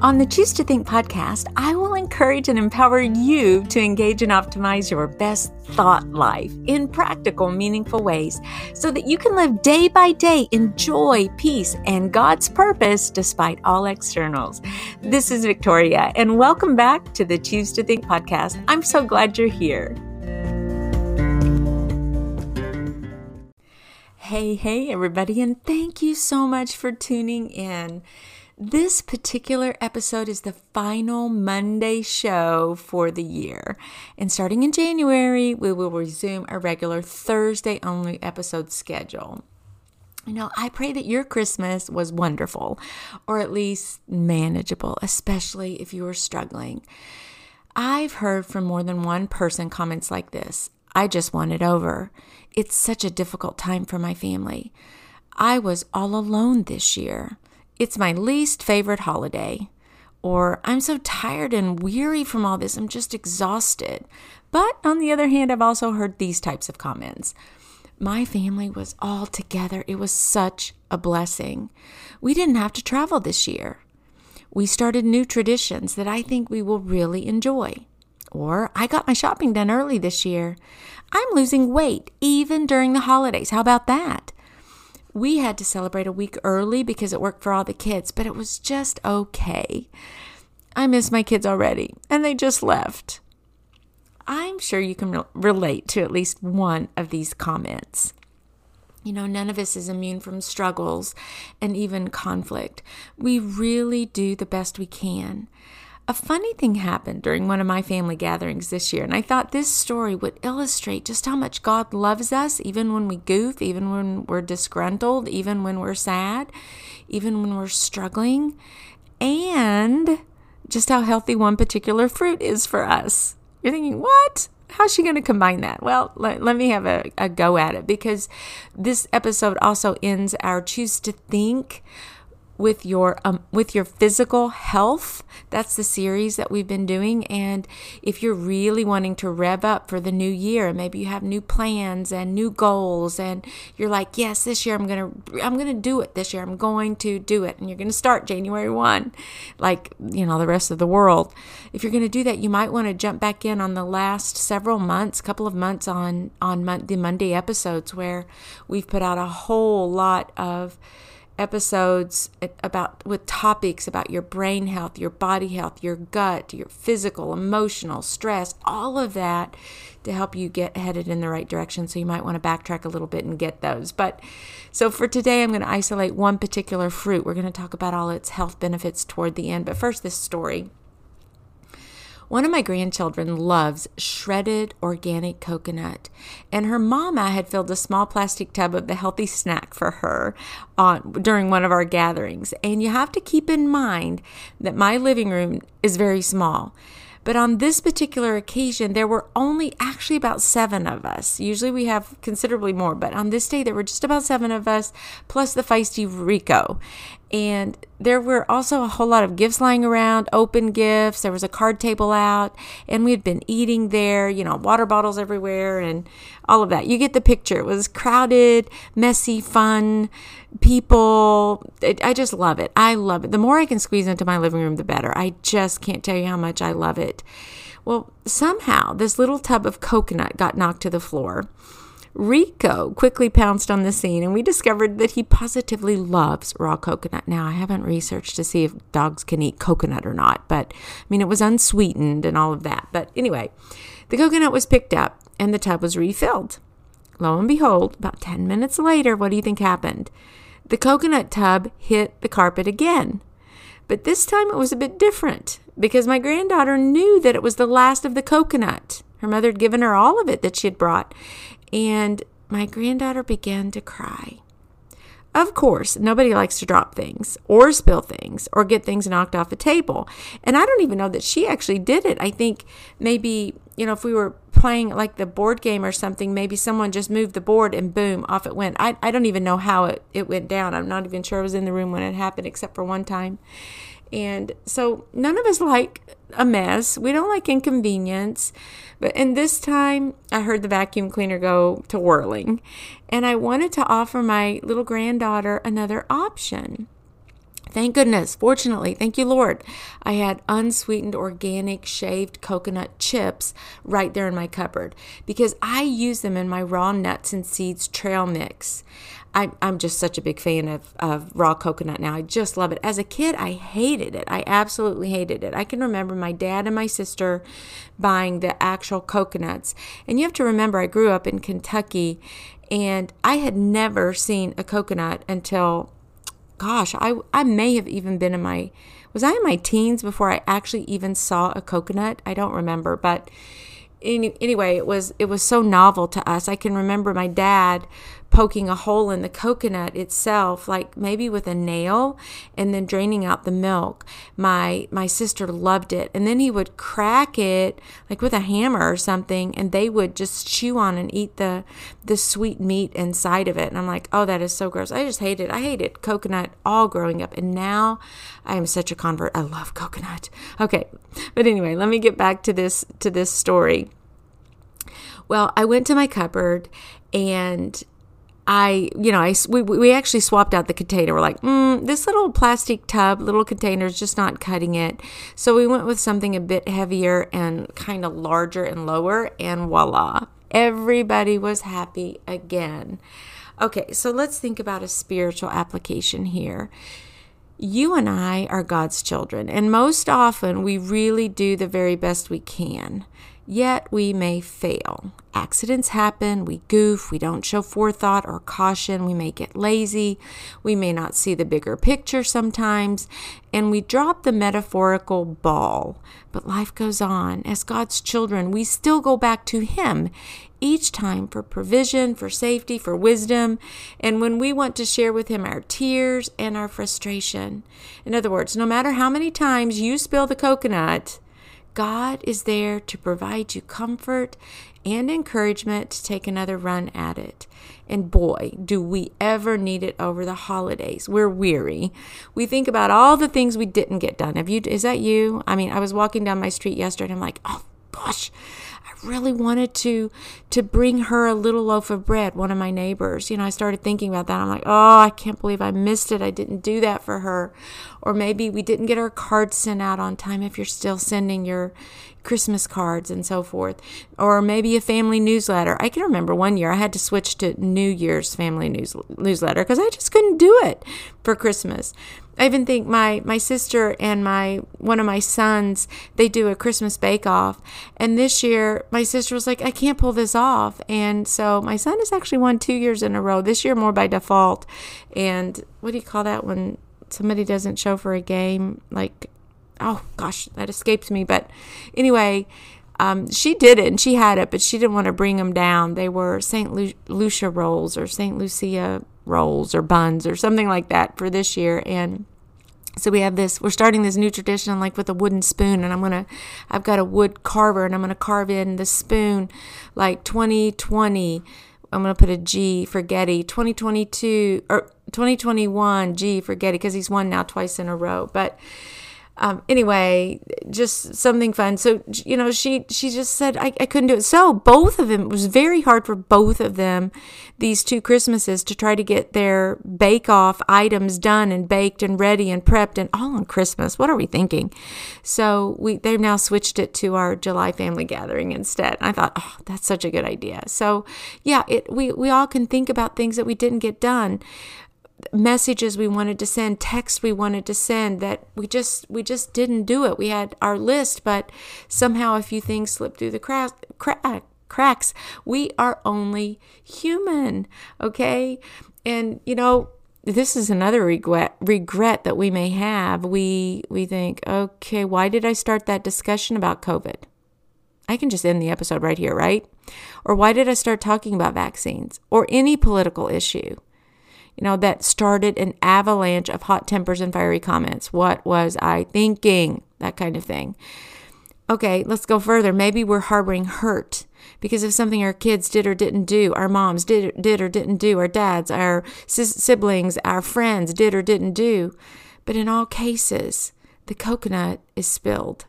On the Choose to Think podcast, I will encourage and empower you to engage and optimize your best thought life in practical, meaningful ways so that you can live day by day in joy, peace, and God's purpose despite all externals. This is Victoria, and welcome back to the Choose to Think podcast. I'm so glad you're here. Hey, hey, everybody, and thank you so much for tuning in. This particular episode is the final Monday show for the year. And starting in January, we will resume our regular Thursday only episode schedule. You know, I pray that your Christmas was wonderful or at least manageable, especially if you were struggling. I've heard from more than one person comments like this I just want it over. It's such a difficult time for my family. I was all alone this year. It's my least favorite holiday. Or I'm so tired and weary from all this, I'm just exhausted. But on the other hand, I've also heard these types of comments. My family was all together. It was such a blessing. We didn't have to travel this year. We started new traditions that I think we will really enjoy. Or I got my shopping done early this year. I'm losing weight even during the holidays. How about that? We had to celebrate a week early because it worked for all the kids, but it was just okay. I miss my kids already, and they just left. I'm sure you can re- relate to at least one of these comments. You know, none of us is immune from struggles and even conflict. We really do the best we can. A funny thing happened during one of my family gatherings this year, and I thought this story would illustrate just how much God loves us, even when we goof, even when we're disgruntled, even when we're sad, even when we're struggling, and just how healthy one particular fruit is for us. You're thinking, what? How's she going to combine that? Well, let, let me have a, a go at it because this episode also ends our Choose to Think with your um, with your physical health. That's the series that we've been doing. And if you're really wanting to rev up for the new year, maybe you have new plans and new goals, and you're like, yes, this year I'm gonna I'm gonna do it. This year I'm going to do it, and you're gonna start January one, like you know the rest of the world. If you're gonna do that, you might want to jump back in on the last several months, couple of months on on the Monday episodes where we've put out a whole lot of episodes about with topics about your brain health, your body health, your gut, your physical, emotional, stress, all of that to help you get headed in the right direction. So you might want to backtrack a little bit and get those. But so for today, I'm going to isolate one particular fruit. We're going to talk about all its health benefits toward the end. But first, this story. One of my grandchildren loves shredded organic coconut, and her mama had filled a small plastic tub of the healthy snack for her on, during one of our gatherings. And you have to keep in mind that my living room is very small. But on this particular occasion, there were only actually about seven of us. Usually we have considerably more, but on this day, there were just about seven of us, plus the feisty Rico. And there were also a whole lot of gifts lying around, open gifts. There was a card table out, and we had been eating there, you know, water bottles everywhere and all of that. You get the picture. It was crowded, messy, fun, people. It, I just love it. I love it. The more I can squeeze into my living room, the better. I just can't tell you how much I love it. Well, somehow this little tub of coconut got knocked to the floor. Rico quickly pounced on the scene, and we discovered that he positively loves raw coconut. Now, I haven't researched to see if dogs can eat coconut or not, but I mean, it was unsweetened and all of that. But anyway, the coconut was picked up and the tub was refilled. Lo and behold, about 10 minutes later, what do you think happened? The coconut tub hit the carpet again. But this time it was a bit different because my granddaughter knew that it was the last of the coconut. Her mother had given her all of it that she had brought. And my granddaughter began to cry. Of course, nobody likes to drop things or spill things or get things knocked off a table. And I don't even know that she actually did it. I think maybe, you know, if we were playing like the board game or something, maybe someone just moved the board and boom, off it went. I, I don't even know how it, it went down. I'm not even sure I was in the room when it happened, except for one time. And so none of us like a mess. We don't like inconvenience. But in this time, I heard the vacuum cleaner go to whirling. And I wanted to offer my little granddaughter another option. Thank goodness, fortunately, thank you, Lord, I had unsweetened organic shaved coconut chips right there in my cupboard because I use them in my raw nuts and seeds trail mix. I, I'm just such a big fan of, of raw coconut now. I just love it. As a kid, I hated it. I absolutely hated it. I can remember my dad and my sister buying the actual coconuts. And you have to remember, I grew up in Kentucky and I had never seen a coconut until gosh, I, I may have even been in my, was I in my teens before I actually even saw a coconut? I don't remember, but any, anyway, it was it was so novel to us. I can remember my dad poking a hole in the coconut itself, like maybe with a nail, and then draining out the milk. My my sister loved it, and then he would crack it like with a hammer or something, and they would just chew on and eat the the sweet meat inside of it. And I'm like, oh, that is so gross. I just hate it I hated coconut all growing up, and now I am such a convert. I love coconut. Okay, but anyway, let me get back to this to this story. Well, I went to my cupboard and I, you know, I we, we actually swapped out the container. We're like, mm, this little plastic tub, little container is just not cutting it. So we went with something a bit heavier and kind of larger and lower, and voila, everybody was happy again. Okay, so let's think about a spiritual application here. You and I are God's children, and most often we really do the very best we can. Yet we may fail. Accidents happen, we goof, we don't show forethought or caution, we may get lazy, we may not see the bigger picture sometimes, and we drop the metaphorical ball. But life goes on. As God's children, we still go back to Him each time for provision, for safety, for wisdom, and when we want to share with Him our tears and our frustration. In other words, no matter how many times you spill the coconut, God is there to provide you comfort and encouragement to take another run at it. And boy, do we ever need it over the holidays. We're weary. We think about all the things we didn't get done. Have you is that you? I mean, I was walking down my street yesterday and I'm like, "Oh gosh, really wanted to to bring her a little loaf of bread one of my neighbors. You know i started thinking about that. I'm like oh i can't believe i missed it. I didn't do that for her. Or maybe we didn't get our cards sent out on time if you're still sending your christmas cards and so forth. Or maybe a family newsletter. I can remember one year i had to switch to new year's family news, newsletter because i just couldn't do it for christmas I even think my my sister and my one of my sons they do a Christmas bake off, and this year my sister was like, I can't pull this off, and so my son has actually won two years in a row. This year more by default, and what do you call that when somebody doesn't show for a game? Like, oh gosh, that escapes me. But anyway. Um, she did it and she had it, but she didn't want to bring them down. They were St. Lu- Lucia rolls or St. Lucia rolls or buns or something like that for this year. And so we have this, we're starting this new tradition like with a wooden spoon. And I'm going to, I've got a wood carver and I'm going to carve in the spoon like 2020. I'm going to put a G for Getty, 2022 or 2021 G for Getty because he's won now twice in a row. But, um, anyway, just something fun. So you know, she she just said I, I couldn't do it. So both of them it was very hard for both of them these two Christmases to try to get their bake off items done and baked and ready and prepped and all on Christmas. What are we thinking? So we they've now switched it to our July family gathering instead. I thought, oh, that's such a good idea. So yeah, it we we all can think about things that we didn't get done messages we wanted to send texts we wanted to send that we just we just didn't do it. We had our list but somehow a few things slipped through the crack, crack, uh, cracks. We are only human okay? And you know this is another regret regret that we may have. We we think okay why did i start that discussion about covid? I can just end the episode right here right? Or why did i start talking about vaccines or any political issue you know, that started an avalanche of hot tempers and fiery comments. What was I thinking? That kind of thing. Okay, let's go further. Maybe we're harboring hurt because of something our kids did or didn't do, our moms did, did or didn't do, our dads, our siblings, our friends did or didn't do. But in all cases, the coconut is spilled,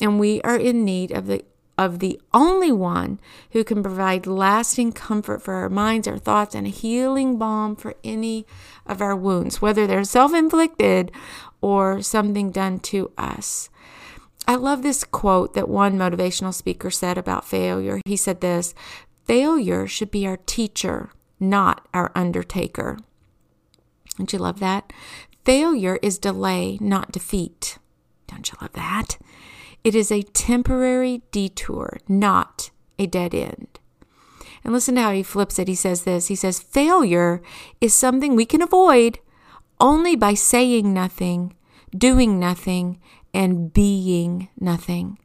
and we are in need of the of the only one who can provide lasting comfort for our minds, our thoughts, and a healing balm for any of our wounds, whether they're self inflicted or something done to us. I love this quote that one motivational speaker said about failure. He said this Failure should be our teacher, not our undertaker. Don't you love that? Failure is delay, not defeat. Don't you love that? It is a temporary detour, not a dead end. And listen to how he flips it. He says this He says, Failure is something we can avoid only by saying nothing, doing nothing, and being nothing.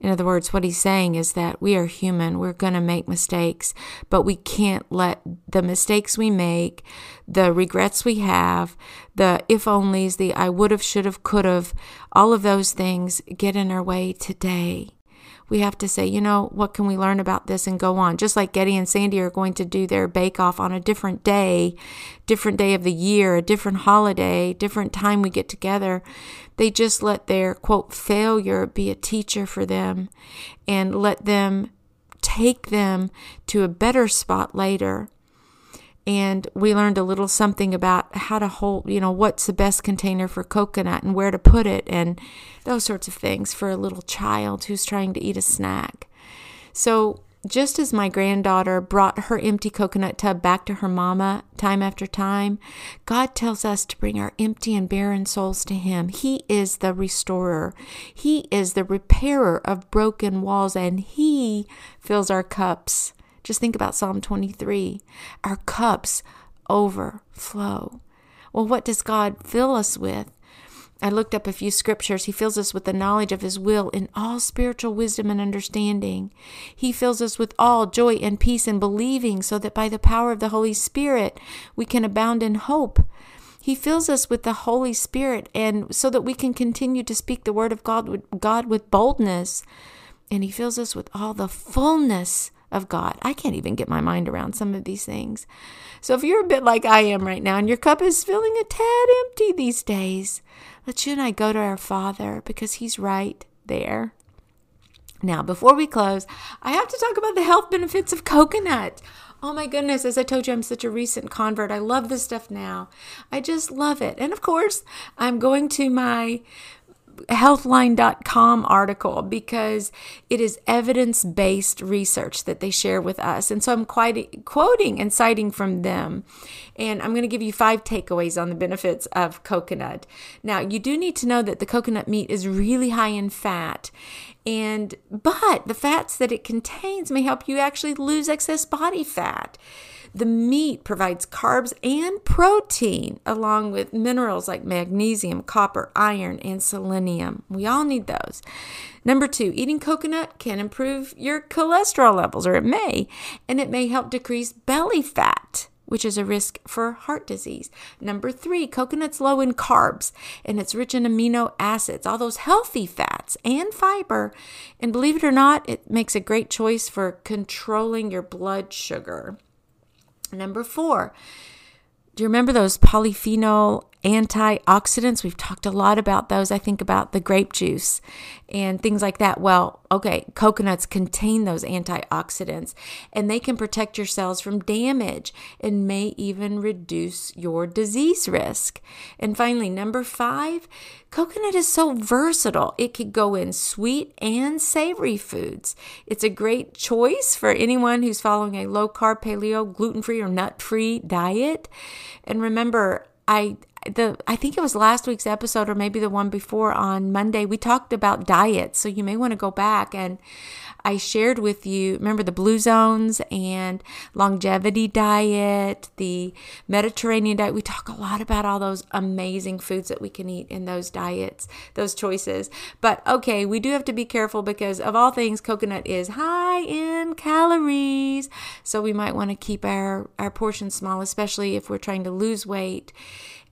In other words, what he's saying is that we are human. We're going to make mistakes, but we can't let the mistakes we make, the regrets we have, the if onlys, the I would have, should have, could have, all of those things get in our way today we have to say, you know, what can we learn about this and go on? Just like Getty and Sandy are going to do their bake off on a different day, different day of the year, a different holiday, different time we get together. They just let their quote failure be a teacher for them and let them take them to a better spot later and we learned a little something about how to hold, you know, what's the best container for coconut and where to put it and those sorts of things for a little child who's trying to eat a snack. So, just as my granddaughter brought her empty coconut tub back to her mama time after time, God tells us to bring our empty and barren souls to Him. He is the restorer, He is the repairer of broken walls, and He fills our cups just think about Psalm 23. Our cups overflow. Well, what does God fill us with? I looked up a few scriptures. He fills us with the knowledge of His will in all spiritual wisdom and understanding. He fills us with all joy and peace in believing, so that by the power of the Holy Spirit we can abound in hope. He fills us with the Holy Spirit, and so that we can continue to speak the word of God with, God with boldness. And He fills us with all the fullness of God. I can't even get my mind around some of these things. So if you're a bit like I am right now and your cup is feeling a tad empty these days, let you and I go to our Father because He's right there. Now, before we close, I have to talk about the health benefits of coconut. Oh my goodness, as I told you, I'm such a recent convert. I love this stuff now. I just love it. And of course, I'm going to my healthline.com article because it is evidence based research that they share with us. And so I'm quite quoting and citing from them. And I'm going to give you five takeaways on the benefits of coconut. Now, you do need to know that the coconut meat is really high in fat. And but the fats that it contains may help you actually lose excess body fat. The meat provides carbs and protein, along with minerals like magnesium, copper, iron, and selenium. We all need those. Number two, eating coconut can improve your cholesterol levels, or it may, and it may help decrease belly fat which is a risk for heart disease. Number three, coconut's low in carbs and it's rich in amino acids, all those healthy fats and fiber. And believe it or not, it makes a great choice for controlling your blood sugar. Number four, do you remember those polyphenol antioxidants? We've talked a lot about those. I think about the grape juice and things like that. Well, okay, coconuts contain those antioxidants and they can protect your cells from damage and may even reduce your disease risk. And finally, number five, coconut is so versatile. It could go in sweet and savory foods. It's a great choice for anyone who's following a low carb, paleo, gluten free, or nut free diet. And remember, I the I think it was last week's episode or maybe the one before on Monday we talked about diets. So you may want to go back. And I shared with you remember the blue zones and longevity diet the Mediterranean diet. We talk a lot about all those amazing foods that we can eat in those diets those choices. But okay we do have to be careful because of all things coconut is high in calories. So we might want to keep our our portions small especially if we're trying to lose weight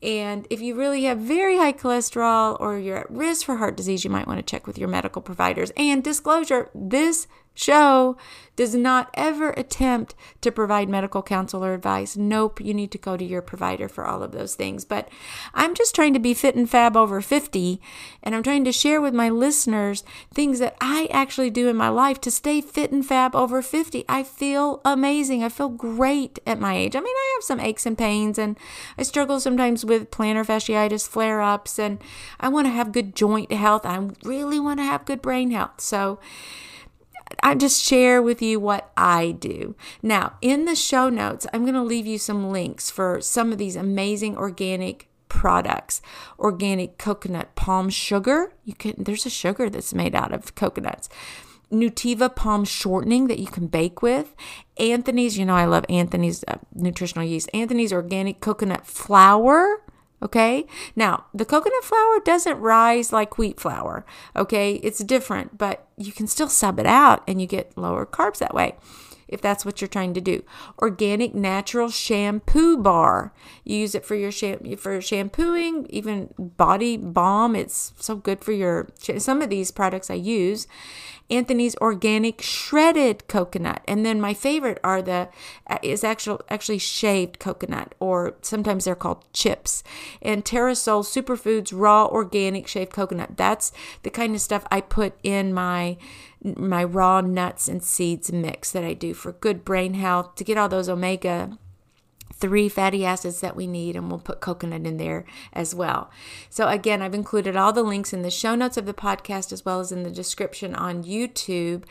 and if you really have very high cholesterol or you're at risk for heart disease, you might want to check with your medical providers. And disclosure this show does not ever attempt to provide medical counsel or advice. Nope, you need to go to your provider for all of those things. But I'm just trying to be fit and fab over 50, and I'm trying to share with my listeners things that I actually do in my life to stay fit and fab over 50. I feel amazing. I feel great at my age. I mean, I have some aches and pains, and I struggle sometimes with plantar fasciitis flare ups, and I want to have good joint health. I really want to have good brain health. So, I just share with you what I do. Now, in the show notes, I'm going to leave you some links for some of these amazing organic products. Organic coconut palm sugar. You can there's a sugar that's made out of coconuts. Nutiva palm shortening that you can bake with. Anthony's, you know I love Anthony's uh, nutritional yeast. Anthony's organic coconut flour Okay. Now, the coconut flour doesn't rise like wheat flour. Okay. It's different, but you can still sub it out and you get lower carbs that way if that's what you're trying to do. Organic natural shampoo bar. You use it for your sham- for shampooing, even body balm. It's so good for your some of these products I use. Anthony's organic shredded coconut. And then my favorite are the uh, is actual actually shaved coconut or sometimes they're called chips. And Terrasoul Superfoods raw organic shaved coconut. That's the kind of stuff I put in my my raw nuts and seeds mix that I do for good brain health to get all those omega three fatty acids that we need, and we'll put coconut in there as well. So, again, I've included all the links in the show notes of the podcast as well as in the description on YouTube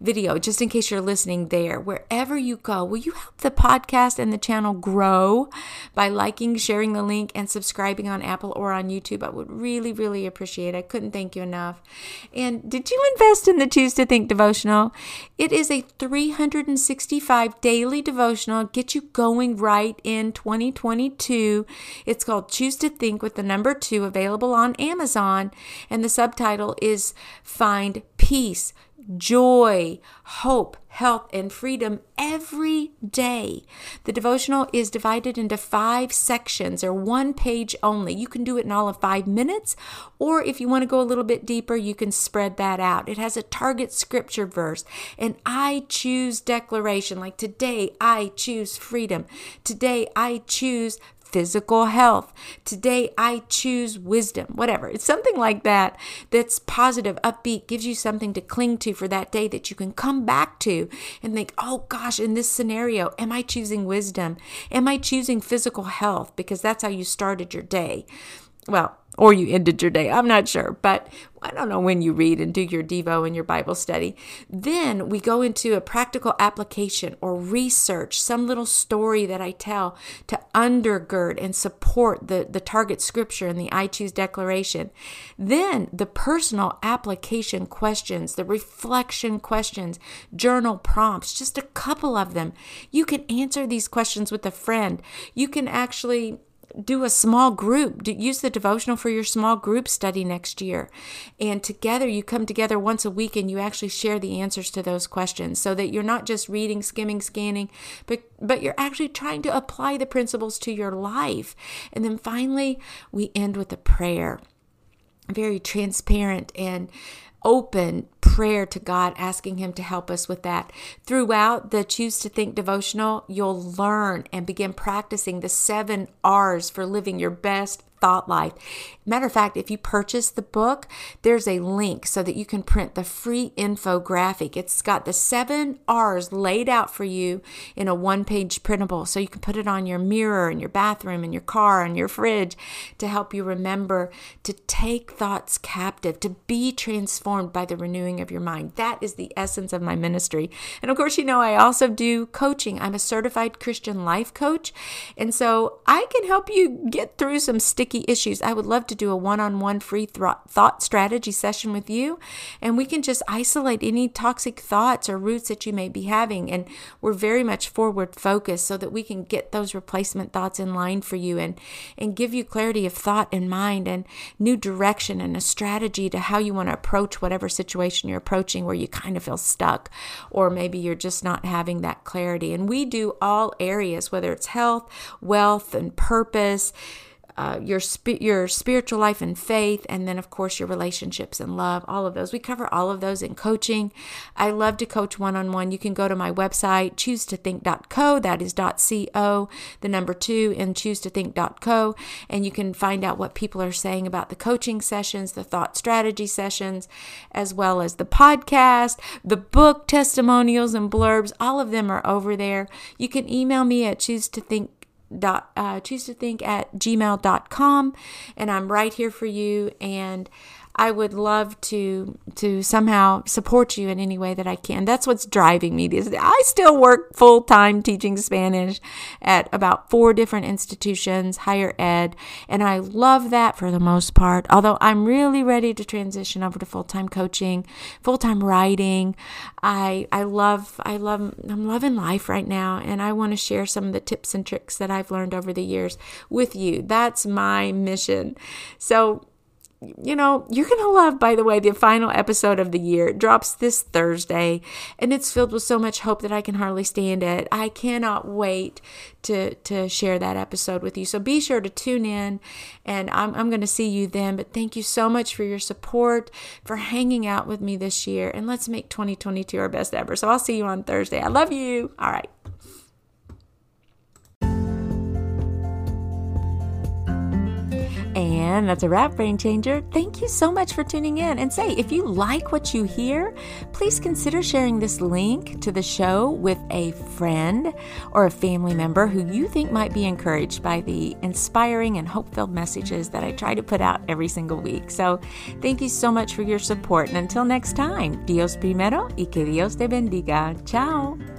video, just in case you're listening there. Wherever you go, will you help the podcast and the channel grow by liking, sharing the link, and subscribing on Apple or on YouTube? I would really, really appreciate it. I couldn't thank you enough. And did you invest in the Choose to Think devotional? It is a 365 daily devotional, get you going right in 2022. It's called Choose to Think with the number two, available on Amazon. And the subtitle is Find Peace joy, hope, health, and freedom every day. The devotional is divided into five sections or one page only. You can do it in all of five minutes, or if you want to go a little bit deeper, you can spread that out. It has a target scripture verse, and I choose declaration like today I choose freedom. Today I choose physical health. Today I choose wisdom, whatever. It's something like that that's positive, upbeat, gives you something to cling to for that day that you can come back to and think, oh gosh, in this scenario, am I choosing wisdom? Am I choosing physical health? Because that's how you started your day. Well, or you ended your day. I'm not sure, but I don't know when you read and do your Devo and your Bible study. Then we go into a practical application or research, some little story that I tell to undergird and support the, the target scripture and the I choose declaration. Then the personal application questions, the reflection questions, journal prompts, just a couple of them. You can answer these questions with a friend. You can actually do a small group. Use the devotional for your small group study next year. And together you come together once a week and you actually share the answers to those questions so that you're not just reading skimming scanning but but you're actually trying to apply the principles to your life. And then finally we end with a prayer. Very transparent and open prayer to God, asking Him to help us with that. Throughout the Choose to Think devotional, you'll learn and begin practicing the seven R's for living your best thought life. Matter of fact, if you purchase the book, there's a link so that you can print the free infographic. It's got the seven R's laid out for you in a one page printable. So you can put it on your mirror in your bathroom, in your car, in your fridge to help you remember to take thoughts captive, to be transformed by the renewing of your mind. That is the essence of my ministry. And of course, you know, I also do coaching. I'm a certified Christian life coach. And so I can help you get through some sticky sticky issues, I would love to do a one on one free thought strategy session with you. And we can just isolate any toxic thoughts or roots that you may be having. And we're very much forward focused so that we can get those replacement thoughts in line for you and, and give you clarity of thought and mind and new direction and a strategy to how you want to approach whatever situation you're approaching where you kind of feel stuck or maybe you're just not having that clarity. And we do all areas, whether it's health, wealth, and purpose uh, your spi- your spiritual life and faith, and then of course your relationships and love. All of those we cover all of those in coaching. I love to coach one on one. You can go to my website choose to think.co. That is .co, the number two, and choose to think.co, and you can find out what people are saying about the coaching sessions, the thought strategy sessions, as well as the podcast, the book testimonials and blurbs. All of them are over there. You can email me at choose to think dot uh, choose to think at gmail.com and i'm right here for you. And i would love to to somehow support you in any way that i can. That's what's driving me. These i still work full-time teaching spanish at about four different institutions higher ed and i love that for the most part. Although i'm really ready to transition over to full-time coaching full-time writing. I i love i love i'm loving life right now and i want to share some of the tips and tricks that i've learned over the years with you. That's my mission. So you know, you're going to love, by the way, the final episode of the year. It drops this Thursday, and it's filled with so much hope that I can hardly stand it. I cannot wait to, to share that episode with you. So be sure to tune in, and I'm, I'm going to see you then. But thank you so much for your support, for hanging out with me this year, and let's make 2022 our best ever. So I'll see you on Thursday. I love you. All right. And that's a wrap, Brain Changer. Thank you so much for tuning in. And say, if you like what you hear, please consider sharing this link to the show with a friend or a family member who you think might be encouraged by the inspiring and hope filled messages that I try to put out every single week. So thank you so much for your support. And until next time, Dios primero y que Dios te bendiga. Ciao.